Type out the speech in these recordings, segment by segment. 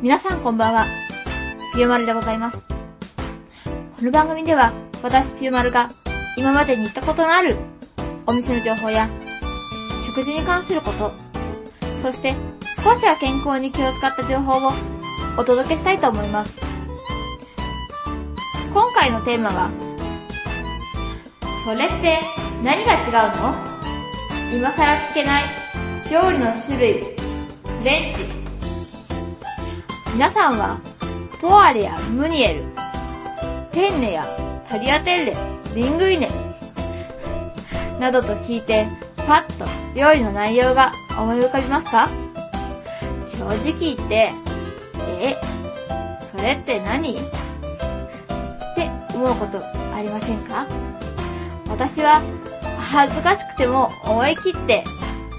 皆さんこんばんは。ピューマルでございます。この番組では、私ピューマルが今までに行ったことのあるお店の情報や、食事に関すること、そして少しは健康に気を使った情報をお届けしたいと思います。今回のテーマは、それって何が違うの？今更聞けない料理の種類、フレンチ。皆さんは、ポワレやムニエル、ペンネやタリアテッレ、リングイネ、などと聞いて、パッと料理の内容が思い浮かびますか？正直言って、え、それって何？って思うことありませんか？私は恥ずかしくても思い切って、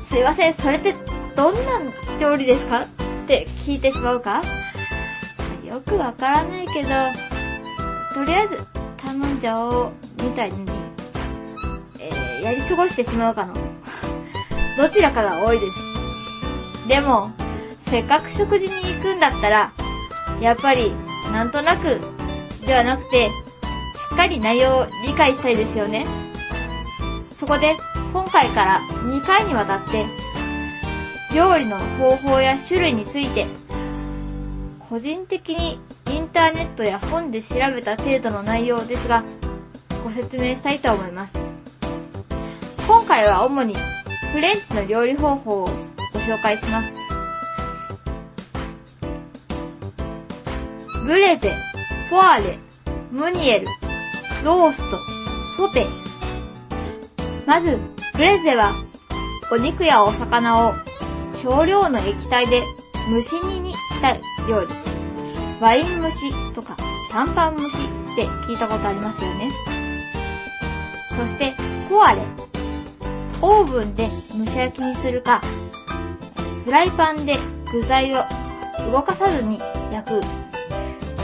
すいません、それってどんな料理ですか？て聞いてしまうか？よくわからないけど、とりあえず頼んじゃおう、みたいに、えー、やり過ごしてしまうかの？どちらかが多いです。でも、せっかく食事に行くんだったら、やっぱり、なんとなく、ではなくて、しっかり内容を理解したいですよね。そこで、今回から2回にわたって、料理の方法や種類について、個人的にインターネットや本で調べた程度の内容ですが、ご説明したいと思います。今回は主にフレンチの料理方法をご紹介します。ブレゼ、ポワレ、ムニエル、ロースト、ソテ。まず、ブレゼは、お肉やお魚を少量の液体で蒸し煮にした料理。ワイン蒸しとかシャンパン蒸しって聞いたことありますよね。そして、ポワレ。オーブンで蒸し焼きにするか、フライパンで具材を動かさずに焼く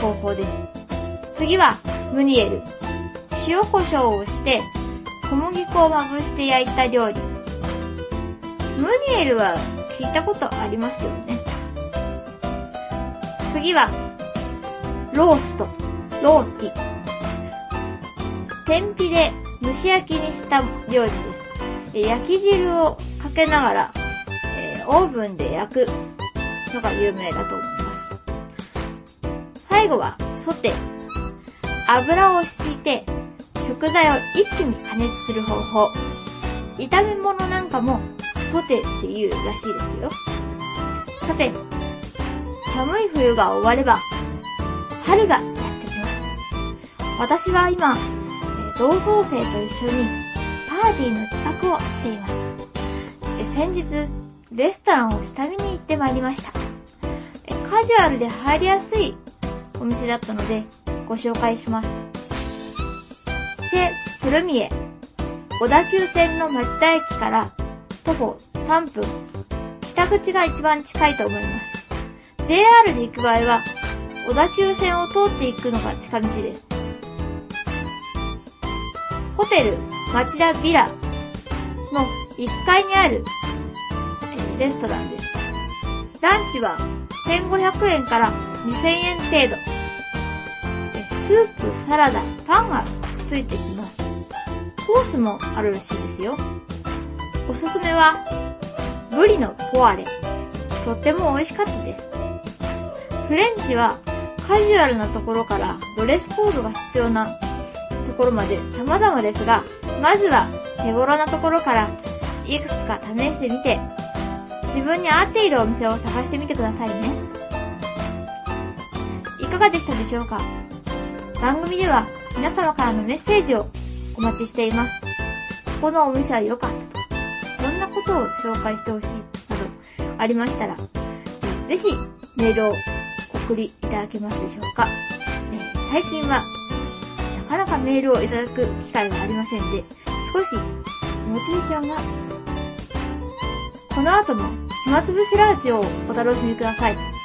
方法です。次は、ムニエル。塩胡椒をして、小麦粉をまぶして焼いた料理。ムニエルは聞いたことありますよね。次は、ロースト、ローティ。天日で蒸し焼きにした料理です。焼き汁をかけながら、え、オーブンで焼くのが有名だと思います。最後は、ソテ。油を敷いて、食材を一気に加熱する方法。炒め物なんかも、ソテっていうらしいですよ。さて、寒い冬が終われば、春がやってきます。私は今、同窓生と一緒にパーティーの企画をしています。先日、レストランを下見に行ってまいりました。カジュアルで入りやすいお店だったので、ご紹介します。チェ・プルミエ、小田急線の町田駅から徒歩3分、北口が一番近いと思います。JR で行く場合は、小田急線を通っていくのが近道です。ホテル町田ビラの1階にあるレストランです。ランチは1500円から2000円程度。スープ、サラダ、パンがついてきます。コースもあるらしいですよ。おすすめは、ブリのポワレ。とっても美味しかったです。フレンチはカジュアルなところからドレスコードが必要なところまで様々ですが、まずは手頃なところからいくつか試してみて、自分に合っているお店を探してみてくださいね。いかがでしたでしょうか？番組では皆様からのメッセージをお待ちしています。ここのお店は良かったと、どんなことを紹介してほしいなどありましたら、ぜひメールを送りいただけますでしょうか。え最近はなかなかメールをいただく機会がありませんで、少しモチベーションが。この後も暇つぶしラジオをお楽しみください。